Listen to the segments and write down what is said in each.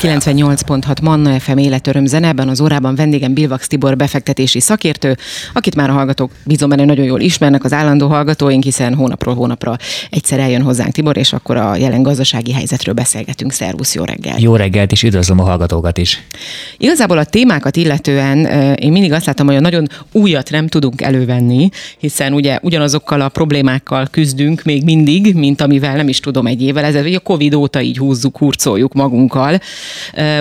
98.6 Manna FM életöröm zene, ebben az órában vendégem Bilvax Tibor befektetési szakértő, akit már a hallgatók bizony benne nagyon jól ismernek, az állandó hallgatóink, hiszen hónapról hónapra egyszer eljön hozzánk Tibor, és akkor a jelen gazdasági helyzetről beszélgetünk. Szervusz, jó reggel! Jó reggelt, és üdvözlöm a hallgatókat is! Igazából a témákat illetően én mindig azt látom, hogy a nagyon újat nem tudunk elővenni, hiszen ugye ugyanazokkal a problémákkal küzdünk még mindig, mint amivel nem is tudom egy évvel ezelőtt, a Covid óta így húzzuk, hurcoljuk magunkkal.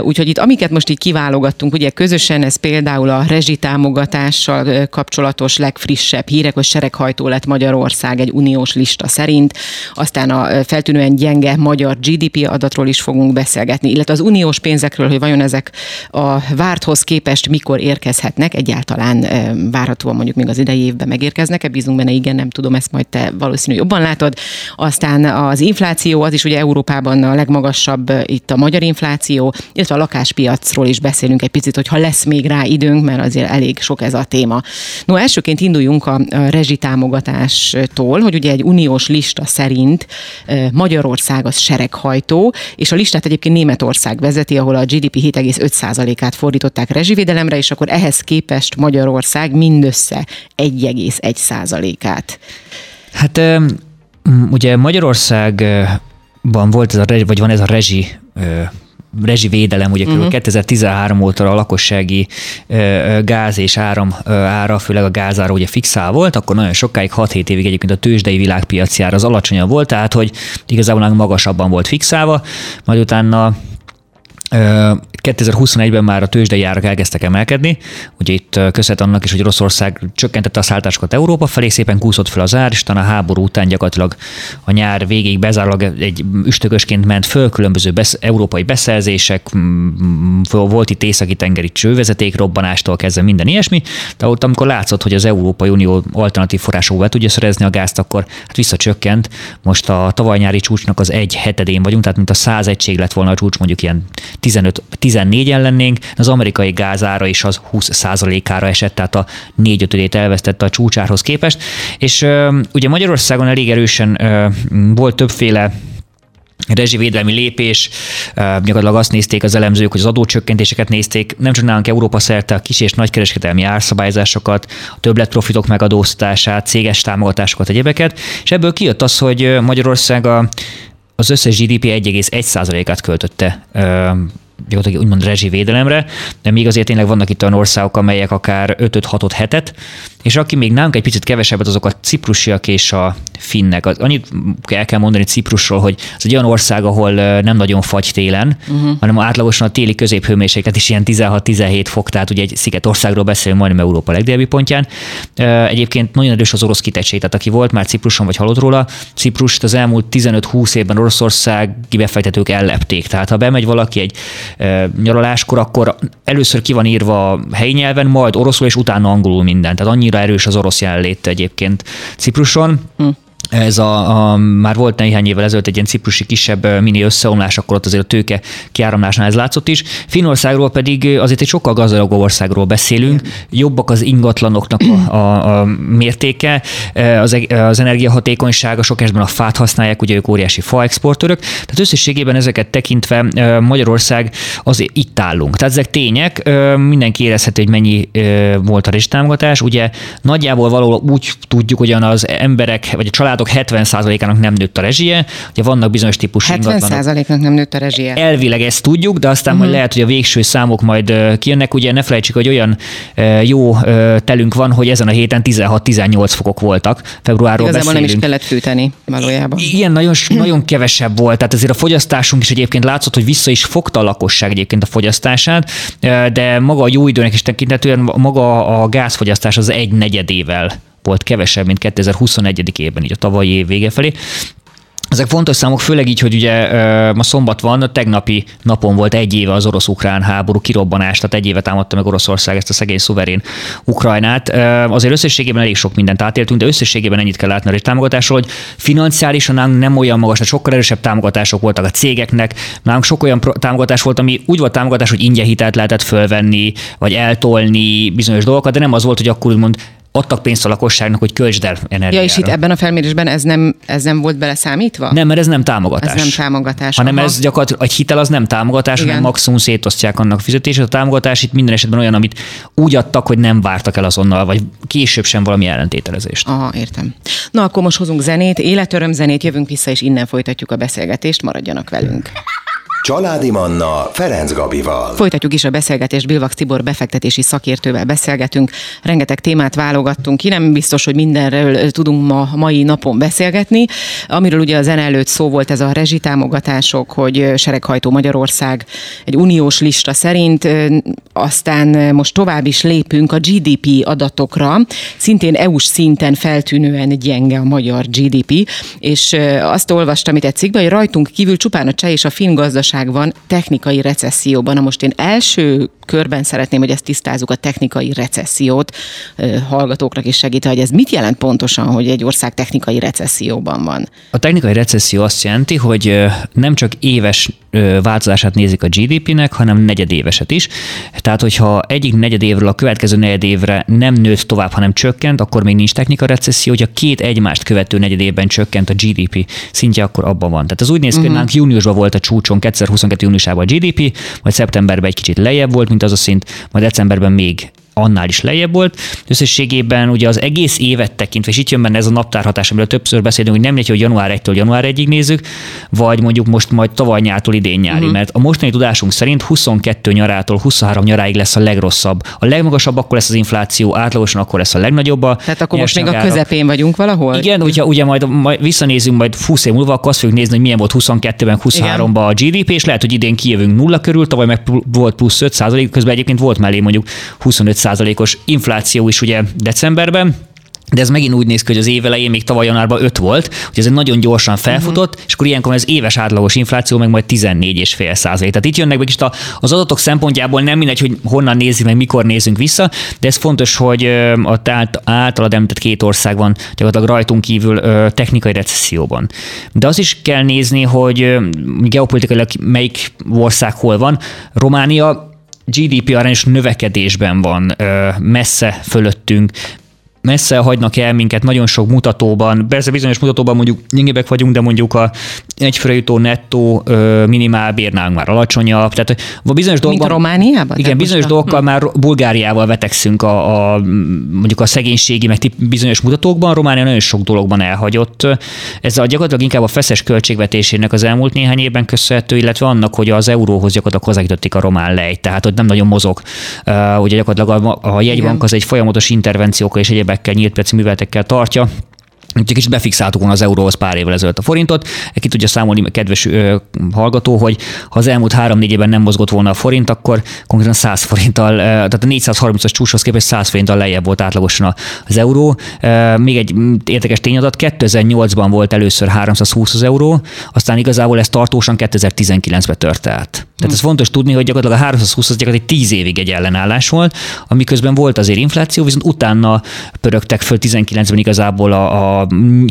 Úgyhogy itt amiket most így kiválogattunk, ugye közösen ez például a rezsitámogatással kapcsolatos legfrissebb hírek, hogy sereghajtó lett Magyarország egy uniós lista szerint, aztán a feltűnően gyenge magyar GDP adatról is fogunk beszélgetni, illetve az uniós pénzekről, hogy vajon ezek a várthoz képest mikor érkezhetnek, egyáltalán várhatóan mondjuk még az idei évben megérkeznek-e, bízunk benne, igen, nem tudom, ezt majd te valószínűleg jobban látod. Aztán az infláció, az is ugye Európában a legmagasabb itt a magyar infláció, illetve a lakáspiacról is beszélünk egy picit, hogyha lesz még rá időnk, mert azért elég sok ez a téma. No, elsőként induljunk a, rezsitámogatástól, hogy ugye egy uniós lista szerint Magyarország az sereghajtó, és a listát egyébként Németország vezeti, ahol a GDP 7,5%-át fordították rezsivédelemre, és akkor ehhez képest Magyarország mindössze 1,1%-át. Hát ugye Magyarországban volt ez a, vagy van ez a rezsi rezsivédelem, ugye uh-huh. 2013 óta a lakossági gáz és áram ára, főleg a gázára ugye fixál volt, akkor nagyon sokáig, 6-7 évig egyébként a tőzsdei világpiaci ára az alacsonyabb volt, tehát hogy igazából magasabban volt fixálva, majd utána 2021-ben már a tőzsdei árak elkezdtek emelkedni, ugye itt köszönhet annak is, hogy Oroszország csökkentette a szállításokat Európa felé, szépen kúszott fel az ár, és a háború után gyakorlatilag a nyár végéig bezárólag egy üstökösként ment föl, különböző besz- európai beszerzések, volt itt északi tengeri csővezeték robbanástól kezdve minden ilyesmi, de ott amikor látszott, hogy az Európai Unió alternatív forrásokból be tudja szerezni a gázt, akkor hát visszacsökkent. Most a tavaly nyári csúcsnak az egy hetedén vagyunk, tehát mint a száz egység lett volna a csúcs mondjuk ilyen 15, 14-en lennénk, az amerikai gázára is az 20%-ára esett, tehát a 4 5 elvesztette a csúcsárhoz képest. És ugye Magyarországon elég erősen volt többféle rezsivédelmi lépés, gyakorlatilag azt nézték az elemzők, hogy az adócsökkentéseket nézték, nem csak nálunk Európa szerte a kis és nagykereskedelmi árszabályzásokat, a többletprofitok megadóztatását, céges támogatásokat, egyebeket, és ebből kijött az, hogy Magyarország a az összes GDP 1,1%-át költötte gyakorlatilag úgymond rezsivédelemre, de még azért tényleg vannak itt olyan országok, amelyek akár 5-6 hetet, és aki még nálunk egy picit kevesebbet, azok a ciprusiak és a finnek. Annyit el kell mondani Ciprusról, hogy ez egy olyan ország, ahol nem nagyon fagy télen, uh-huh. hanem átlagosan a téli középhőmérséklet is ilyen 16-17 fok, tehát ugye egy szigetországról beszélünk majdnem Európa legdélebbi pontján. Egyébként nagyon erős az orosz kitettség, tehát aki volt már Cipruson vagy hallott róla, Ciprust az elmúlt 15-20 évben Oroszországi befektetők ellepték. Tehát ha bemegy valaki egy nyaraláskor, akkor először ki van írva helyi nyelven, majd oroszul, és utána angolul minden. Tehát annyira erős az orosz jelenlét egyébként Cipruson. Hm ez a, a, már volt néhány évvel ezelőtt egy ilyen ciprusi kisebb mini összeomlás, akkor ott azért a tőke kiáramlásnál ez látszott is. Finországról pedig azért egy sokkal gazdagabb országról beszélünk, jobbak az ingatlanoknak a, a, a mértéke, az, az energiahatékonysága, sok esetben a fát használják, ugye ők óriási faexportőrök, tehát összességében ezeket tekintve Magyarország azért itt állunk. Tehát ezek tények, mindenki érezheti, hogy mennyi volt a támogatás. Ugye nagyjából valahol úgy tudjuk, hogy az emberek, vagy a család családok 70%-ának nem nőtt a rezsie, ugye vannak bizonyos típusú 70%-nak nem nőtt a rezsie. Elvileg ezt tudjuk, de aztán uh-huh. majd mhm. lehet, hogy a végső számok majd kijönnek. Ugye ne felejtsük, hogy olyan jó telünk van, hogy ezen a héten 16-18 fokok voltak. Februárról Igazából beszélünk. nem is kellett fűteni valójában. Igen, nagyon, nagyon kevesebb volt. Tehát azért a fogyasztásunk is egyébként látszott, hogy vissza is fogta a lakosság egyébként a fogyasztását, de maga a jó időnek is tekintetően maga a gázfogyasztás az egy negyedével volt kevesebb, mint 2021. évben, így a tavalyi év vége felé. Ezek fontos számok, főleg így, hogy ugye ma szombat van, a tegnapi napon volt egy éve az orosz-ukrán háború kirobbanás, tehát egy éve támadta meg Oroszország ezt a szegény szuverén Ukrajnát. Azért összességében elég sok mindent átéltünk, de összességében ennyit kell látni a támogatásról, hogy financiálisan nem olyan magas, tehát sokkal erősebb támogatások voltak a cégeknek, nálunk sok olyan támogatás volt, ami úgy volt támogatás, hogy ingyen hitelt lehetett fölvenni, vagy eltolni bizonyos dolgokat, de nem az volt, hogy akkor úgymond adtak pénzt a lakosságnak, hogy költsd el energiára. Ja, és itt ebben a felmérésben ez nem, ez nem volt bele számítva? Nem, mert ez nem támogatás. Ez nem támogatás. Hanem aha. ez gyakorlatilag egy hitel az nem támogatás, Igen. hanem maximum szétosztják annak fizetését. A támogatás itt minden esetben olyan, amit úgy adtak, hogy nem vártak el azonnal, vagy később sem valami ellentételezést. Aha, értem. Na akkor most hozunk zenét, életöröm zenét, jövünk vissza, és innen folytatjuk a beszélgetést, maradjanak velünk. Családi Manna Ferenc Gabival. Folytatjuk is a beszélgetést, Bilvax Tibor befektetési szakértővel beszélgetünk. Rengeteg témát válogattunk ki, nem biztos, hogy mindenről tudunk ma mai napon beszélgetni. Amiről ugye a zene előtt szó volt, ez a rezsitámogatások, hogy sereghajtó Magyarország egy uniós lista szerint, aztán most tovább is lépünk a GDP adatokra. Szintén EU-s szinten feltűnően gyenge a magyar GDP, és azt olvastam itt egy cikkben, hogy rajtunk kívül csupán a cseh és a finn gazdaság gazdaság van technikai recesszióban. Na most én első körben szeretném, hogy ezt tisztázzuk a technikai recessziót hallgatóknak is segít, hogy ez mit jelent pontosan, hogy egy ország technikai recesszióban van. A technikai recesszió azt jelenti, hogy nem csak éves változását nézik a GDP-nek, hanem negyedéveset is. Tehát, hogyha egyik negyedévről a következő negyedévre nem nőtt tovább, hanem csökkent, akkor még nincs technika recesszió, hogyha két egymást követő negyedévben csökkent a GDP szintje, akkor abban van. Tehát az úgy néz ki, uh-huh. hogy mhm. júniusban volt a csúcson 2022. júniusában a GDP, majd szeptemberben egy kicsit lejjebb volt, mint az a szint, majd decemberben még annál is lejjebb volt. Összességében ugye az egész évet tekintve, és itt jön benne ez a naptárhatás, amiről többször beszélünk, hogy nem egy, hogy január 1-től január 1-ig nézzük, vagy mondjuk most majd tavaly nyártól idén nyári, uh-huh. mert a mostani tudásunk szerint 22 nyarától 23 nyaráig lesz a legrosszabb. A legmagasabb akkor lesz az infláció, átlagosan akkor lesz a legnagyobb. A Tehát akkor most még a közepén vagyunk valahol? Igen, ugye, ugye majd, majd visszanézünk majd 20 év múlva, akkor azt fogjuk nézni, hogy milyen volt 22-ben, 23-ban a GDP, és lehet, hogy idén kijövünk nulla körül, tavaly meg volt plusz 5 közben egyébként volt mellé mondjuk 25 százalékos infláció is ugye decemberben, de ez megint úgy néz ki, hogy az év elején még tavaly januárban 5 volt, hogy ez egy nagyon gyorsan felfutott, uh-huh. és akkor ilyenkor az éves átlagos infláció meg majd 14,5 százalék. Tehát itt jönnek meg is az adatok szempontjából nem mindegy, hogy honnan nézzük, meg mikor nézünk vissza, de ez fontos, hogy a általad említett két ország van gyakorlatilag rajtunk kívül technikai recesszióban. De azt is kell nézni, hogy geopolitikailag melyik ország hol van. Románia GDP arányos növekedésben van messze fölöttünk, messze hagynak el minket nagyon sok mutatóban. Persze bizonyos mutatóban mondjuk gyengébbek vagyunk, de mondjuk a egyfőre jutó nettó minimálbérnál már alacsonyabb. Tehát a bizonyos dolgokban, Mint Romániában? Igen, bizonyos a... dolgokkal hm. már Bulgáriával vetekszünk a, a, mondjuk a szegénységi, meg bizonyos mutatókban. Románia nagyon sok dologban elhagyott. Ez a gyakorlatilag inkább a feszes költségvetésének az elmúlt néhány évben köszönhető, illetve annak, hogy az euróhoz gyakorlatilag hozzákötötték a román lej, tehát hogy nem nagyon mozog. Uh, ugye gyakorlatilag a, a jegybank Igen. az egy folyamatos intervenciókkal és egyéb egyebekkel, nyílt piaci műveletekkel tartja, Úgyhogy kicsit befixáltuk volna az euróhoz pár évvel ezelőtt a forintot. Ki tudja számolni, kedves ö, hallgató, hogy ha az elmúlt három-négy évben nem mozgott volna a forint, akkor konkrétan 100 forinttal, ö, tehát a 430-as csúcshoz képest 100 forinttal lejjebb volt átlagosan az euró. Ö, még egy érdekes tényadat, 2008-ban volt először 320 az euró, aztán igazából ez tartósan 2019-ben tört át. Tehát ez fontos tudni, hogy gyakorlatilag a 320 az gyakorlatilag 10 évig egy ellenállás volt, amiközben volt azért infláció, viszont utána pörögtek föl 19-ben igazából a, a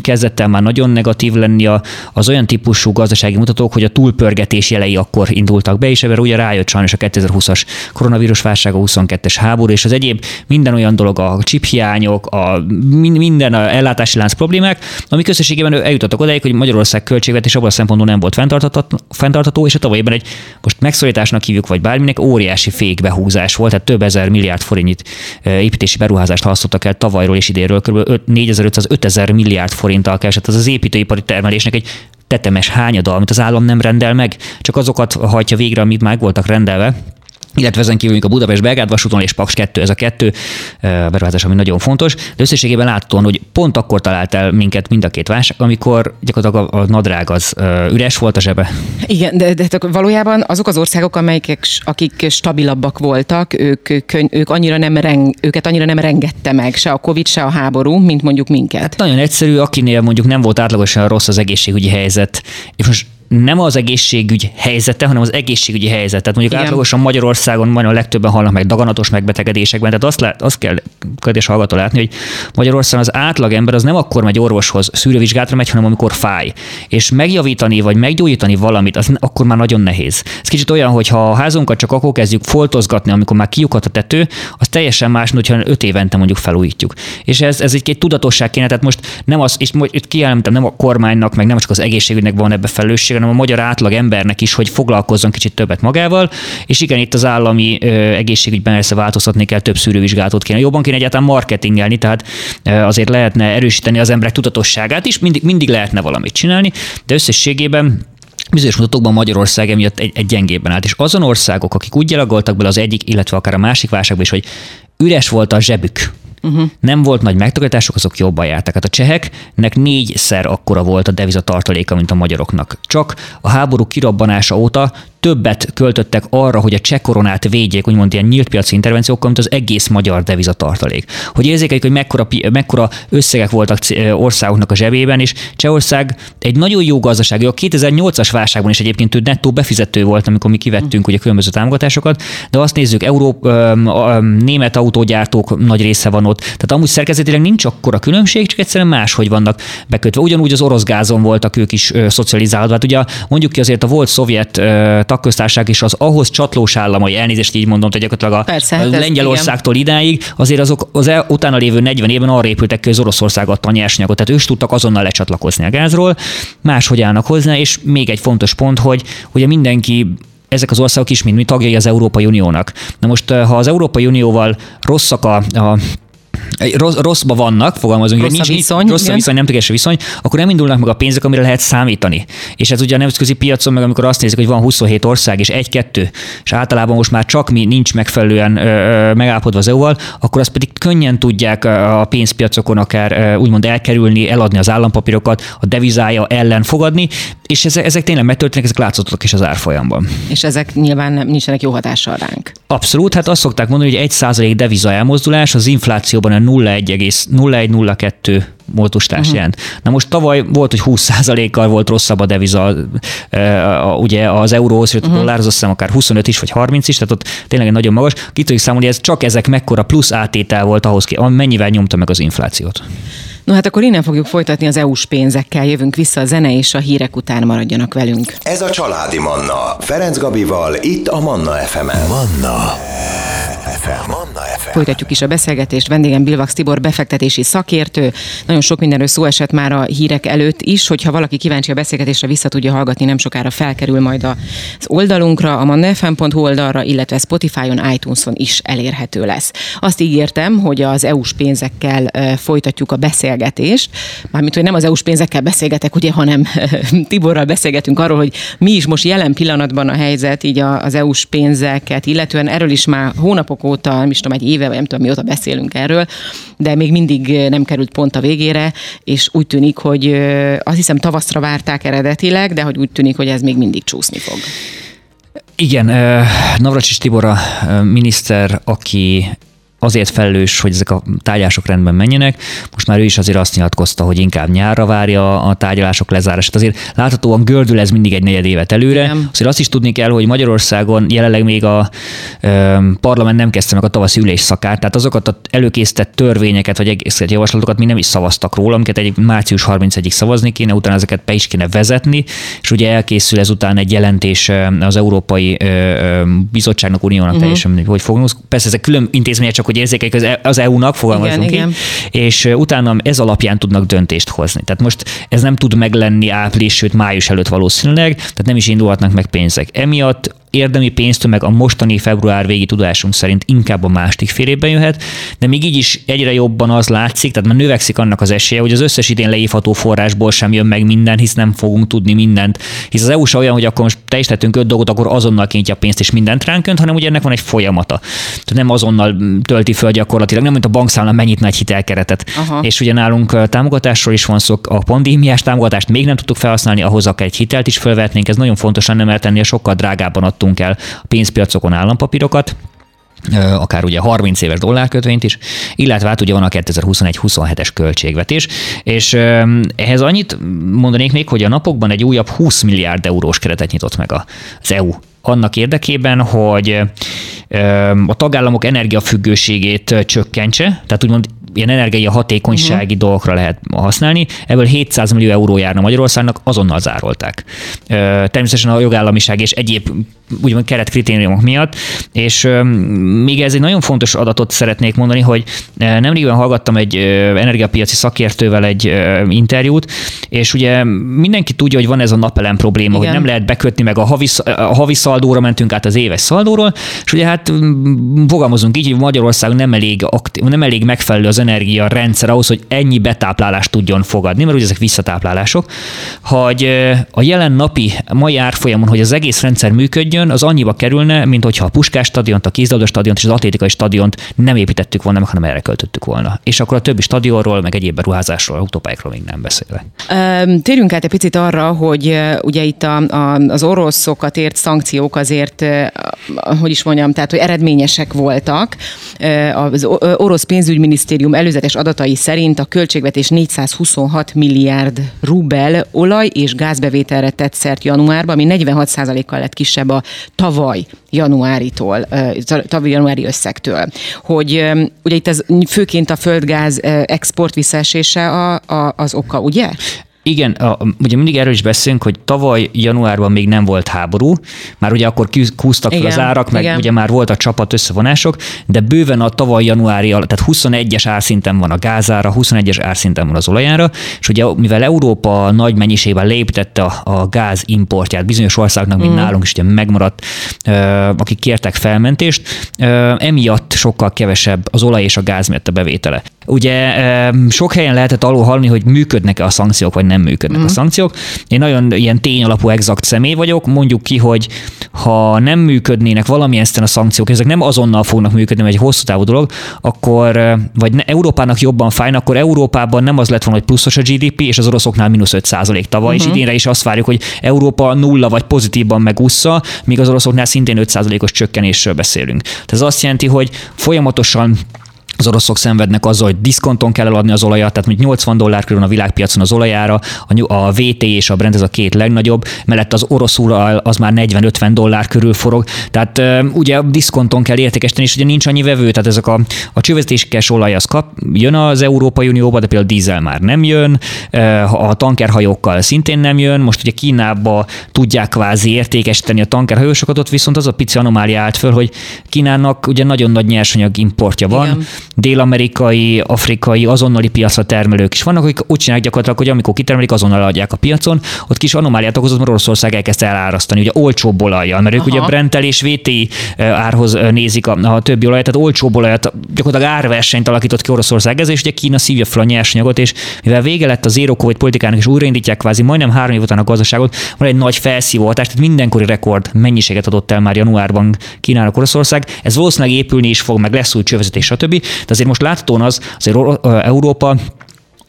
kezdett el már nagyon negatív lenni a, az olyan típusú gazdasági mutatók, hogy a túlpörgetés jelei akkor indultak be, és ebben ugye rájött sajnos a 2020-as koronavírus válság, a 22-es háború, és az egyéb minden olyan dolog, a csiphiányok, a minden a ellátási lánc problémák, amik összességében eljutottak odáig, hogy Magyarország költségvetés abban a szempontból nem volt fenntartható, és a tavalyban egy most megszorításnak hívjuk, vagy bárminek óriási fékbehúzás volt, tehát több ezer milliárd forintnyi építési beruházást halasztottak el tavalyról és idénről, kb. 4500-5000 milliárd forinttal keresett. Az az építőipari termelésnek egy tetemes hányada, amit az állam nem rendel meg, csak azokat hajtja végre, amit már voltak rendelve illetve ezen kívül a Budapest Belgrád vasúton és Paks 2, ez a kettő beruházás, ami nagyon fontos, de összességében láthatóan, hogy pont akkor talált el minket mind a két válság, amikor gyakorlatilag a, a nadrág az üres volt a zsebe. Igen, de, de valójában azok az országok, amelyek, akik stabilabbak voltak, ők, könny, ők annyira nem reng, őket annyira nem rengette meg se a Covid, se a háború, mint mondjuk minket. Hát nagyon egyszerű, akinél mondjuk nem volt átlagosan rossz az egészségügyi helyzet, és most nem az egészségügy helyzete, hanem az egészségügyi helyzet. Tehát mondjuk Igen. átlagosan Magyarországon majdnem a legtöbben halnak meg daganatos megbetegedésekben. Tehát azt, lát, azt kell kedves hallgató látni, hogy Magyarországon az átlagember az nem akkor megy orvoshoz, szűrővizsgálatra megy, hanem amikor fáj. És megjavítani vagy meggyógyítani valamit, az akkor már nagyon nehéz. Ez kicsit olyan, hogy ha a házunkat csak akkor kezdjük foltozgatni, amikor már kiukat a tető, az teljesen más, mint hogyha öt évente mondjuk felújítjuk. És ez, ez egy, egy tudatosság kéne, tehát most nem az, és itt kijelentem, nem a kormánynak, meg nem csak az egészségügynek van ebbe felelősség, hanem a magyar átlag embernek is, hogy foglalkozzon kicsit többet magával, és igen, itt az állami egészségügyben persze változtatni kell, több szűrővizsgálatot kéne. Jobban kéne egyáltalán marketingelni, tehát azért lehetne erősíteni az emberek tudatosságát is, mindig, mindig lehetne valamit csinálni, de összességében bizonyos mutatókban Magyarország emiatt egy, egy gyengében állt. És azon országok, akik úgy gyalogoltak bele az egyik, illetve akár a másik válságban is, hogy üres volt a zsebük, uh-huh. nem volt nagy megtakarítások, azok jobban jártak. Hát a cseheknek négyszer akkora volt a deviza tartaléka, mint a magyaroknak. Csak a háború kirabbanása óta többet költöttek arra, hogy a cseh koronát védjék, úgymond ilyen nyílt piaci intervenciókkal, mint az egész magyar devizatartalék. Hogy érzékeljük, hogy mekkora, mekkora összegek voltak országoknak a zsebében, és Csehország egy nagyon jó gazdaság. A 2008-as válságban is egyébként ő nettó befizető volt, amikor mi kivettünk ugye különböző támogatásokat, de azt nézzük, Európa, német autógyártók nagy része van ott. Tehát amúgy szerkezetileg nincs akkora különbség, csak egyszerűen máshogy vannak bekötve. Ugyanúgy az orosz gázon voltak ők is szocializálva. Hát ugye mondjuk ki azért a volt szovjet tagköztársaság és az ahhoz csatlós államai, elnézést így mondom, hogy gyakorlatilag a, Persze, hát Lengyelországtól igen. idáig, azért azok az el, utána lévő 40 évben arra épültek ki, hogy az Oroszország adta a nyersanyagot, tehát ők tudtak azonnal lecsatlakozni a gázról, máshogy állnak hozzá, és még egy fontos pont, hogy ugye mindenki ezek az országok is mind mi tagjai az Európai Uniónak. Na most, ha az Európai Unióval rosszak a, a rossz, rosszba vannak, fogalmazunk, rossz nincs, viszony, rossz a viszony, nem tökéletes viszony, akkor nem indulnak meg a pénzek, amire lehet számítani. És ez ugye a nemzetközi piacon, meg amikor azt nézik, hogy van 27 ország és egy-kettő, és általában most már csak mi nincs megfelelően ö, megállapodva az EU-val, akkor azt pedig könnyen tudják a pénzpiacokon akár úgymond elkerülni, eladni az állampapírokat, a devizája ellen fogadni, és ezek, ezek tényleg megtörténnek, ezek látszottak is az árfolyamban. És ezek nyilván nem, nincsenek jó hatással ránk. Abszolút, hát azt szokták mondani, hogy 1% deviza elmozdulás az inflációban a 0,1,0102 módosítás uh-huh. jelent. Na most tavaly volt, hogy 20%-kal volt rosszabb a deviza, ugye az euróhoz, uh-huh. a dollár, az azt hiszem akár 25 is, vagy 30 is, tehát ott tényleg nagyon magas. Ki tudjuk számolni, ez csak ezek mekkora plusz átétel volt ahhoz, mennyivel nyomta meg az inflációt. No hát akkor innen fogjuk folytatni az EU-s pénzekkel. Jövünk vissza a zene és a hírek után maradjanak velünk. Ez a Családi Manna. Ferenc Gabival, itt a Manna FM-en. Manna. FM. Manna FM. Folytatjuk is a beszélgetést. Vendégem Bilvax Tibor befektetési szakértő. Nagyon sok mindenről szó esett már a hírek előtt is, hogyha valaki kíváncsi a beszélgetésre, vissza tudja hallgatni, nem sokára felkerül majd az oldalunkra, a mannafm.hu oldalra, illetve Spotify-on, iTunes-on is elérhető lesz. Azt ígértem, hogy az EU-s pénzekkel folytatjuk a beszélgetést. Mármint, hogy nem az EU-s pénzekkel beszélgetek, ugye, hanem Tiborral beszélgetünk arról, hogy mi is most jelen pillanatban a helyzet így az EU-s pénzeket, illetően erről is már hónapok óta, nem is tudom, egy éve, vagy nem tudom, mióta beszélünk erről, de még mindig nem került pont a végére, és úgy tűnik, hogy azt hiszem tavaszra várták eredetileg, de hogy úgy tűnik, hogy ez még mindig csúszni fog. Igen, Navracsis Tibor a miniszter, aki azért felelős, hogy ezek a tárgyalások rendben menjenek. Most már ő is azért azt nyilatkozta, hogy inkább nyárra várja a tárgyalások lezárását. Azért láthatóan gördül ez mindig egy negyed évet előre. Igen. Azért azt is tudni kell, hogy Magyarországon jelenleg még a ö, parlament nem kezdte meg a tavaszi ülés szakát, tehát azokat a előkészített törvényeket vagy egészet javaslatokat mi nem is szavaztak róla, amiket egy március 31-ig szavazni kéne, utána ezeket be is kéne vezetni, és ugye elkészül ezután egy jelentés az Európai Bizottságnak, Uniónak uh-huh. teljesen, hogy fogunk. Persze ezek külön intézmények, csak hogy érzékeljük az EU-nak, e fogalmazunk igen, ki, igen. és utána ez alapján tudnak döntést hozni. Tehát most ez nem tud meglenni április, sőt május előtt valószínűleg, tehát nem is indulhatnak meg pénzek. Emiatt érdemi pénztömeg a mostani február végi tudásunk szerint inkább a második fél évben jöhet, de még így is egyre jobban az látszik, tehát már növekszik annak az esélye, hogy az összes idén leívható forrásból sem jön meg minden, hisz nem fogunk tudni mindent. Hisz az EU-s olyan, hogy akkor most te is tettünk öt dolgot, akkor azonnal kintja a pénzt és mindent ránk önt, hanem ugye ennek van egy folyamata. Tehát nem azonnal tölti föl gyakorlatilag, nem mint a bankszámla mennyit nagy hitelkeretet. Aha. És ugye nálunk támogatásról is van szó, a pandémiás támogatást még nem tudtuk felhasználni, ahhoz akár egy hitelt is felvetnénk, ez nagyon fontos lenne, mert ennél sokkal drágábban adtunk el a pénzpiacokon állampapírokat, akár ugye 30 éves dollárkötvényt is, illetve hát ugye van a 2021-27-es költségvetés, és ehhez annyit mondanék még, hogy a napokban egy újabb 20 milliárd eurós keretet nyitott meg az EU annak érdekében, hogy a tagállamok energiafüggőségét csökkentse, tehát úgymond ilyen energiai hatékonysági uh-huh. dolgokra lehet használni. Ebből 700 millió euró járna Magyarországnak, azonnal zárolták. Természetesen a jogállamiság és egyéb úgymond keretkritériumok miatt, és még ez egy nagyon fontos adatot szeretnék mondani, hogy nemrégiben hallgattam egy energiapiaci szakértővel egy interjút, és ugye mindenki tudja, hogy van ez a napelem probléma, Igen. hogy nem lehet bekötni, meg a havi, a havi szaldóra mentünk át az éves szaldóról, és ugye hát fogalmazunk így, hogy Magyarország nem elég, aktív, nem elég megfelelő az energia rendszer ahhoz, hogy ennyi betáplálást tudjon fogadni, mert ugye ezek visszatáplálások, hogy a jelen napi mai árfolyamon, hogy az egész rendszer működjön, az annyiba kerülne, mint hogyha a Puskás stadiont, a kézilabda stadiont és az atlétikai stadiont nem építettük volna, hanem erre költöttük volna. És akkor a többi stadionról, meg egyéb beruházásról, autópályákról még nem beszélek. Térjünk át egy picit arra, hogy ugye itt a, a, az oroszokat ért szankciók azért, hogy is mondjam, tehát hogy eredményesek voltak. Az orosz pénzügyminisztérium előzetes adatai szerint a költségvetés 426 milliárd rubel olaj és gázbevételre tett szert januárban, ami 46%-kal lett kisebb a tavaly januáritól, tavaly januári összegtől. Hogy ugye itt ez főként a földgáz export visszaesése a, a, az oka, ugye? Igen, a, ugye mindig erről is beszélünk, hogy tavaly januárban még nem volt háború, már ugye akkor kúztak fel az árak, meg igen. ugye már volt a csapat összevonások, de bőven a tavaly januári, tehát 21-es árszinten van a gázára, 21-es árszinten van az olajára, és ugye mivel Európa nagy mennyiségben léptette a, a gáz importját, bizonyos országnak, mint mm. nálunk is ugye megmaradt, akik kértek felmentést, emiatt sokkal kevesebb az olaj és a gáz miatt a bevétele. Ugye sok helyen lehetett alul hallani, hogy működnek-e a szankciók, vagy nem működnek mm. a mhm. szankciók. Én nagyon ilyen tényalapú, exakt személy vagyok. Mondjuk ki, hogy ha nem működnének valamilyen a szankciók, ezek nem azonnal fognak működni, mert egy hosszú távú dolog, akkor, vagy ne, Európának jobban fájna, akkor Európában nem az lett volna, hogy pluszos a GDP, és az oroszoknál mínusz 5 tavaly, uh-huh. és mhm. idénre is azt várjuk, hogy Európa nulla vagy pozitívban megúszza, míg az oroszoknál szintén 5 os csökkenésről beszélünk. Tehát ez azt jelenti, hogy folyamatosan az oroszok szenvednek azzal, hogy diszkonton kell eladni az olajat, tehát mondjuk 80 dollár körül a világpiacon az olajára, a VT és a Brent ez a két legnagyobb, mellett az orosz ural az már 40-50 dollár körül forog, tehát ugye diszkonton kell értékesíteni, és ugye nincs annyi vevő, tehát ezek a, a csővezetéskes olaj az kap, jön az Európai Unióba, de például dízel már nem jön, a tankerhajókkal szintén nem jön, most ugye Kínába tudják kvázi értékesíteni a tankerhajósokat, ott viszont az a pici anomália állt föl, hogy Kínának ugye nagyon nagy nyersanyag importja van, Igen dél-amerikai, afrikai, azonnali piacra termelők is vannak, akik úgy csinálják gyakorlatilag, hogy amikor kitermelik, azonnal adják a piacon, ott kis anomáliát okozott, mert Oroszország elkezdte elárasztani, ugye olcsóbb olajjal, mert ők Aha. ugye Brentel és VT árhoz nézik a, a többi olajat, tehát olcsóbb olajat, gyakorlatilag árversenyt alakított ki Oroszország ez, és ugye Kína szívja fel a nyersanyagot, és mivel vége lett az zero covid politikának, és újraindítják kvázi majdnem három év után a gazdaságot, van egy nagy felszívó hatás, tehát mindenkori rekord mennyiséget adott el már januárban Kínának Oroszország. Ez valószínűleg épülni is fog, meg lesz új csővezetés, stb. De azért most láthatóan az, azért Európa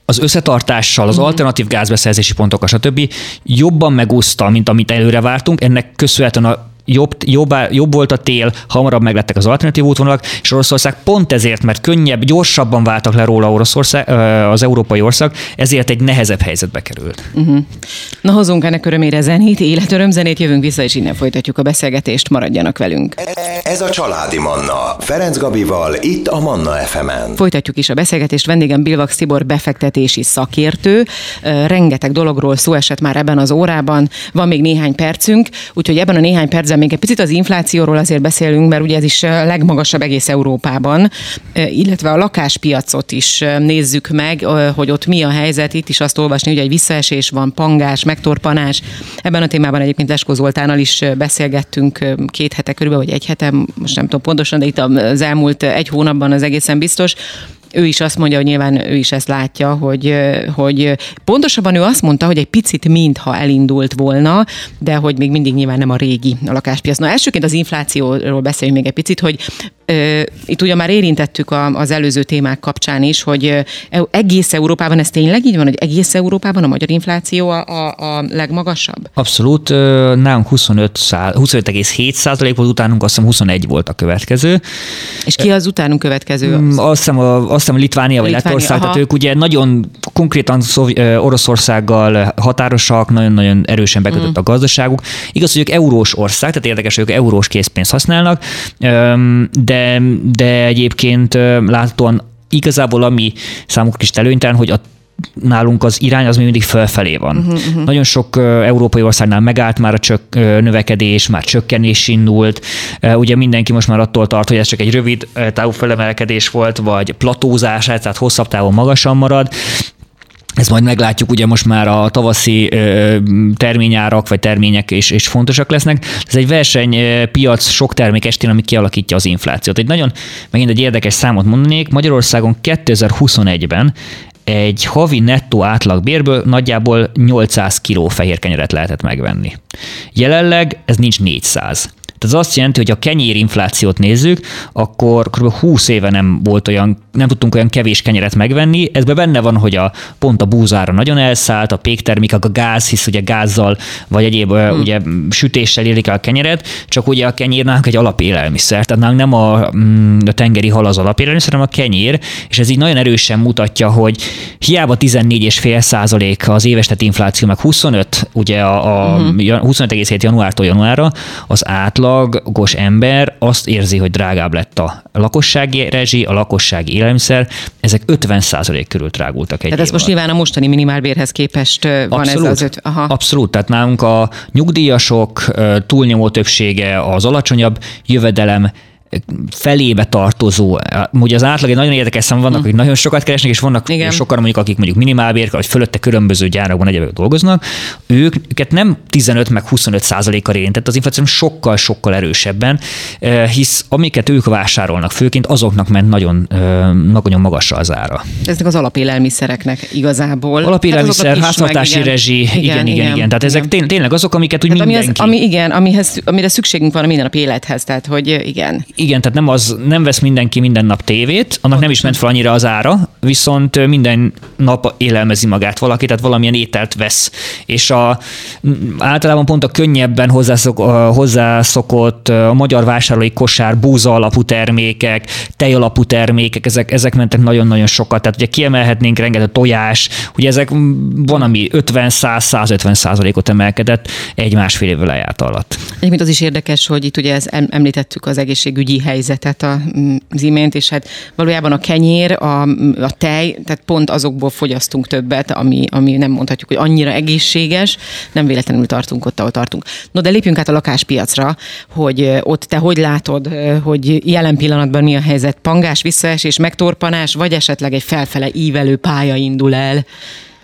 az összetartással, az uh-huh. alternatív gázbeszerzési pontokkal, stb. jobban megúszta, mint amit előre vártunk. Ennek köszönhetően a jobb, jobb, jobb volt a tél, hamarabb meglettek az alternatív útvonalak, és Oroszország pont ezért, mert könnyebb, gyorsabban váltak le róla Oroszország, az európai ország, ezért egy nehezebb helyzetbe került. Uh-huh. Na hozunk ennek örömére zenét, életöröm zenét, jövünk vissza, és innen folytatjuk a beszélgetést, maradjanak velünk. Ez a Családi Manna, Ferenc Gabival, itt a Manna FM-en. Folytatjuk is a beszélgetést, vendégem Bilvak Szibor befektetési szakértő. Rengeteg dologról szó esett már ebben az órában, van még néhány percünk, úgyhogy ebben a néhány percben még egy picit az inflációról azért beszélünk, mert ugye ez is legmagasabb egész Európában, illetve a lakáspiacot is nézzük meg, hogy ott mi a helyzet. Itt is azt olvasni, hogy egy visszaesés van, pangás, megtorpanás. Ebben a témában egyébként Leskó Zoltánnal is beszélgettünk két hete körülbelül, vagy egy hete, most nem tudom pontosan, de itt az elmúlt egy hónapban az egészen biztos ő is azt mondja, hogy nyilván ő is ezt látja, hogy, hogy pontosabban ő azt mondta, hogy egy picit mintha elindult volna, de hogy még mindig nyilván nem a régi a lakáspiac. Na elsőként az inflációról beszéljünk még egy picit, hogy itt ugye már érintettük az előző témák kapcsán is, hogy e, egész Európában ez tényleg így van, hogy egész Európában a magyar infláció a, a, a legmagasabb? Abszolút. Nálunk 25, 25,7 százalék volt, utánunk azt hiszem 21 volt a következő. És ki az utánunk következő? Mm, azt hiszem, a, hiszem Litvánia vagy Lettország, tehát ők ugye nagyon konkrétan Oroszországgal határosak, nagyon-nagyon erősen bekötött mm. a gazdaságuk. Igaz, hogy ők eurós ország, tehát érdekes, hogy ők eurós készpénzt használnak, de, de egyébként láthatóan igazából ami számukra is előnytelen, hogy a nálunk az irány az még mindig felfelé van. Uh-huh, uh-huh. Nagyon sok uh, európai országnál megállt már a csök, uh, növekedés, már csökkenés indult. Uh, ugye mindenki most már attól tart, hogy ez csak egy rövid uh, távú felemelkedés volt, vagy platózás, tehát hosszabb távon magasan marad. Ezt majd meglátjuk, ugye most már a tavaszi terményárak vagy termények is, is fontosak lesznek. Ez egy versenypiac sok termék estén, ami kialakítja az inflációt. Egy nagyon, megint egy érdekes számot mondanék, Magyarországon 2021-ben egy havi nettó átlagbérből nagyjából 800 kg fehér kenyeret lehetett megvenni. Jelenleg ez nincs 400. Tehát az azt jelenti, hogy ha kenyérinflációt nézzük, akkor kb. 20 éve nem volt olyan, nem tudtunk olyan kevés kenyeret megvenni. Ezben benne van, hogy a pont a búzára nagyon elszállt, a péktermékek, a gáz, hisz ugye gázzal vagy egyéb hmm. ugye sütéssel élik el a kenyeret, csak ugye a kenyér nálunk egy alapélelmiszer, tehát nálunk nem a, mm, a tengeri hal az alapélelmiszer, hanem a kenyér, és ez így nagyon erősen mutatja, hogy hiába 14,5 százalék az éves tett infláció, meg 25, ugye a, a hmm. 25,7 januártól januárra, az átlag átlagos ember azt érzi, hogy drágább lett a lakossági rezsi, a lakossági élelmiszer, ezek 50% körül drágultak egy Tehát ez most nyilván a mostani minimálbérhez képest van Abszolút. ez az öt... Aha. Abszolút, tehát nálunk a nyugdíjasok túlnyomó többsége az alacsonyabb jövedelem felébe tartozó, ugye az átlag egy nagyon érdekes szám, vannak, hm. akik nagyon sokat keresnek, és vannak Igen. sokan mondjuk, akik mondjuk minimálbér, vagy fölötte különböző gyárakban egyébként dolgoznak, őket nem 15 meg 25 százalékkal érintett az infláció, sokkal, sokkal erősebben, hisz amiket ők vásárolnak, főként azoknak ment nagyon, nagyon magasra az ára. Ezek az alapélelmiszereknek igazából. Alapélelmiszer, hát háztartási igen. rezsi, igen, igen, igen, igen. Tehát ezek igen. tényleg azok, amiket úgy tehát mindenki. Ami, az, ami igen, amihez, amire szükségünk van a mindennapi élethez, tehát hogy igen igen, tehát nem, az, nem vesz mindenki minden nap tévét, annak nem is ment fel annyira az ára, viszont minden nap élelmezi magát valaki, tehát valamilyen ételt vesz. És a, általában pont a könnyebben hozzászok, hozzászokott a magyar vásárlói kosár, búza alapú termékek, tej alapú termékek, ezek, ezek mentek nagyon-nagyon sokat. Tehát ugye kiemelhetnénk rengeteg tojás, ugye ezek van, ami 50-100-150 százalékot emelkedett egy-másfél évvel lejárt alatt. Egyébként az is érdekes, hogy itt ugye ez említettük az egészségügyi egészségügyi helyzetet az imént, és hát valójában a kenyér, a, a tej, tehát pont azokból fogyasztunk többet, ami, ami nem mondhatjuk, hogy annyira egészséges, nem véletlenül tartunk ott, ahol tartunk. No, de lépjünk át a lakáspiacra, hogy ott te hogy látod, hogy jelen pillanatban mi a helyzet? Pangás, visszaesés, megtorpanás, vagy esetleg egy felfele ívelő pálya indul el?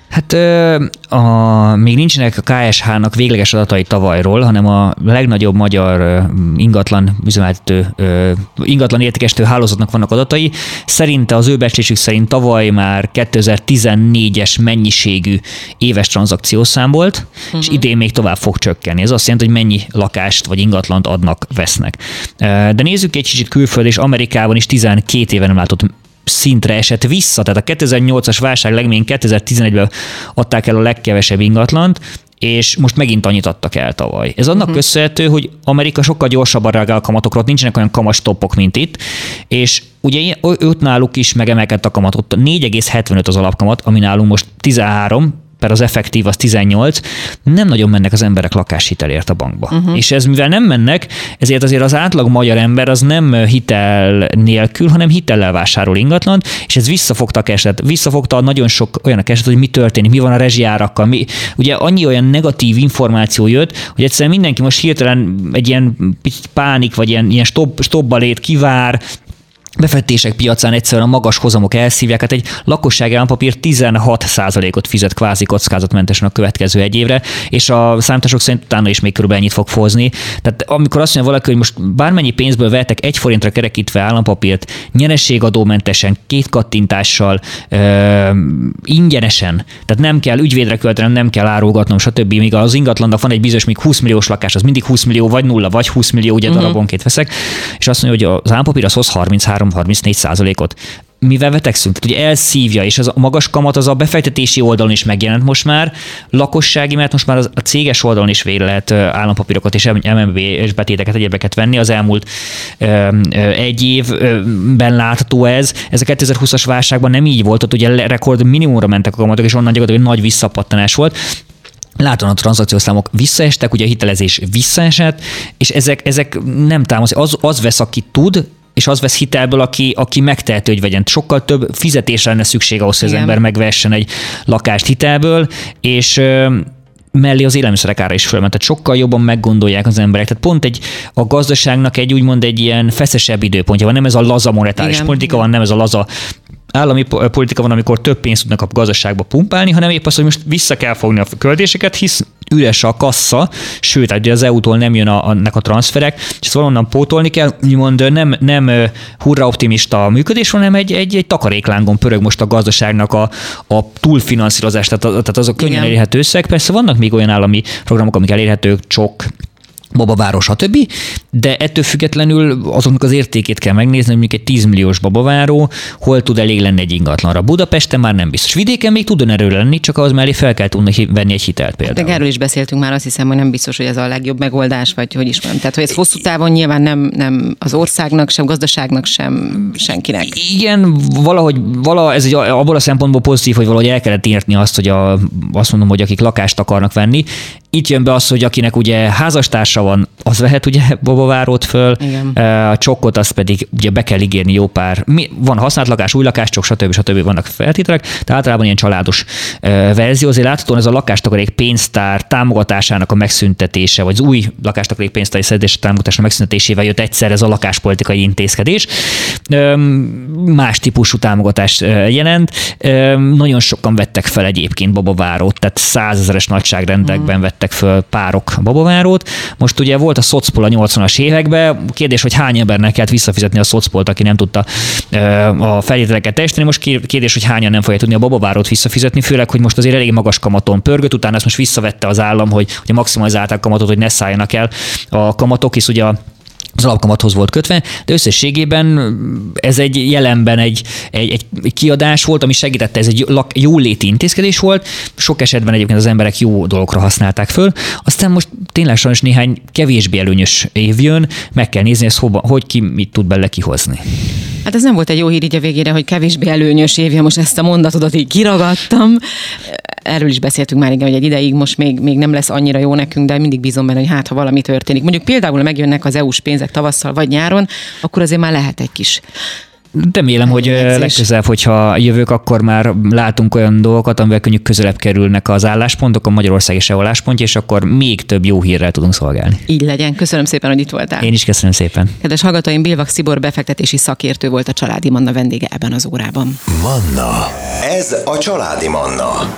Hát a, még nincsenek a KSH-nak végleges adatai tavalyról, hanem a legnagyobb magyar ingatlan üzemeltető, ingatlan értékesítő hálózatnak vannak adatai. Szerinte az ő becslésük szerint tavaly már 2014-es mennyiségű éves tranzakciószám volt, uh-huh. és idén még tovább fog csökkenni. Ez azt jelenti, hogy mennyi lakást vagy ingatlant adnak, vesznek. De nézzük egy kicsit külföld, és Amerikában is 12 éve nem látott szintre esett vissza, tehát a 2008-as válság legmény 2011-ben adták el a legkevesebb ingatlant, és most megint annyit adtak el tavaly. Ez annak uh-huh. köszönhető, hogy Amerika sokkal gyorsabban reagál a kamatokra, ott nincsenek olyan kamas topok, mint itt, és ugye ott náluk is megemelkedett a kamat, ott 4,75 az alapkamat, ami nálunk most 13, per az effektív az 18, nem nagyon mennek az emberek lakáshitelért a bankba. Uh-huh. És ez mivel nem mennek, ezért azért az átlag magyar ember az nem hitel nélkül, hanem hitellel vásárol ingatlant, és ez visszafogta a keset, visszafogta nagyon sok olyan a keset, hogy mi történik, mi van a rezsiárakkal, mi, ugye annyi olyan negatív információ jött, hogy egyszerűen mindenki most hirtelen egy ilyen pánik, vagy ilyen, ilyen stop, stopba lét, kivár, befektések piacán egyszerűen a magas hozamok elszívják, hát egy lakossági állampapír 16%-ot fizet kvázi kockázatmentesen a következő egy évre, és a számítások szerint utána is még körülbelül ennyit fog hozni. Tehát amikor azt mondja valaki, hogy most bármennyi pénzből vehetek egy forintra kerekítve állampapírt, nyerességadómentesen, két kattintással, ö, ingyenesen, tehát nem kell ügyvédre költenem, nem kell árulgatnom, stb. Míg az ingatlannak van egy bizonyos, még 20 milliós lakás, az mindig 20 millió, vagy nulla, vagy 20 millió, ugye uh-huh. darabonként veszek, és azt mondja, hogy az állampapír az hoz 33 34 százalékot. mivel vetekszünk, tehát ugye elszívja, és az a magas kamat az a befektetési oldalon is megjelent most már, lakossági, mert most már az, a céges oldalon is végre lehet állampapírokat és MNB és betéteket, egyébeket venni. Az elmúlt ö, ö, egy évben látható ez. Ez a 2020-as válságban nem így volt, ott ugye rekord minimumra mentek a kamatok, és onnan gyakorlatilag nagy visszapattanás volt. Látom, a tranzakciós számok visszaestek, ugye a hitelezés visszaesett, és ezek, ezek nem támasztják. Az, az vesz, aki tud, és az vesz hitelből, aki, aki megtehető, hogy vegyen. Sokkal több fizetésre lenne szükség ahhoz, hogy az ember megvessen egy lakást hitelből, és mellé az élelmiszerek ára is fölment. Tehát sokkal jobban meggondolják az emberek. Tehát pont egy, a gazdaságnak egy úgymond egy ilyen feszesebb időpontja van. Nem ez a laza monetáris Igen. politika van, nem ez a laza állami politika van, amikor több pénzt tudnak a gazdaságba pumpálni, hanem épp az, hogy most vissza kell fogni a költéseket, hisz üres a kassa, sőt, ugye az EU-tól nem jön a, a, a transferek, és ezt valonnan pótolni kell, úgymond nem, nem hurra optimista működés, hanem egy, egy, egy takaréklángon pörög most a gazdaságnak a, a túlfinanszírozás, tehát, tehát az a könnyen elérhető összeg. Persze vannak még olyan állami programok, amik elérhetők, csok, babaváros, stb. De ettől függetlenül azoknak az értékét kell megnézni, hogy mondjuk egy 10 milliós babaváró hol tud elég lenni egy ingatlanra. Budapesten már nem biztos. Vidéken még tud erről lenni, csak az mellé fel kell tudni venni egy hitelt például. De erről is beszéltünk már, azt hiszem, hogy nem biztos, hogy ez a legjobb megoldás, vagy hogy is mondjam. Tehát, hogy ez hosszú távon nyilván nem, nem az országnak, sem gazdaságnak, sem senkinek. Igen, valahogy vala, ez egy, abból a szempontból pozitív, hogy valahogy el kellett írni azt, hogy a, azt mondom, hogy akik lakást akarnak venni. Itt jön be az, hogy akinek ugye házastársa van, az vehet ugye babavárót föl, Igen. a csokkot azt pedig ugye be kell ígérni jó pár. Mi, van használt lakás, új lakás, csok, stb. stb. vannak feltételek, de általában ilyen családos verzió. Azért láthatóan ez a lakástakarék pénztár támogatásának a megszüntetése, vagy az új lakástakarék pénztári szedés támogatásának megszüntetésével jött egyszer ez a lakáspolitikai intézkedés. Más típusú támogatást jelent. Nagyon sokan vettek fel egyébként babavárót, tehát százezeres nagyságrendekben mm. vettek föl párok babavárót. Most ugye volt a szocpol a 80-as években, kérdés, hogy hány embernek kellett visszafizetni a szocpolt, aki nem tudta a feltételeket teljesíteni. Most kérdés, hogy hányan nem fogja tudni a babavárót visszafizetni, főleg, hogy most azért elég magas kamaton pörgött, utána ezt most visszavette az állam, hogy, hogy maximalizálták kamatot, hogy ne szálljanak el a kamatok, hisz ugye a az alapkamathoz volt kötve, de összességében ez egy jelenben egy, egy, egy kiadás volt, ami segítette, ez egy jóléti intézkedés volt, sok esetben egyébként az emberek jó dolgokra használták föl, aztán most tényleg sajnos néhány kevésbé előnyös év jön, meg kell nézni, ezt hova, hogy ki mit tud bele kihozni. Hát ez nem volt egy jó hír így a végére, hogy kevésbé előnyös évje, most ezt a mondatodat így kiragadtam. Erről is beszéltünk már igen, hogy egy ideig most még, még nem lesz annyira jó nekünk, de mindig bízom benne, hogy hát, ha valami történik. Mondjuk például megjönnek az EU-s pénzek tavasszal vagy nyáron, akkor azért már lehet egy kis Remélem, hogy legközelebb, hogyha jövők, akkor már látunk olyan dolgokat, amivel könnyű közelebb kerülnek az álláspontok, a Magyarország és álláspontja, és akkor még több jó hírrel tudunk szolgálni. Így legyen. Köszönöm szépen, hogy itt voltál. Én is köszönöm szépen. Kedves hallgatóim, Bilvak Szibor befektetési szakértő volt a Családi Manna vendége ebben az órában. Manna. Ez a Családi Manna.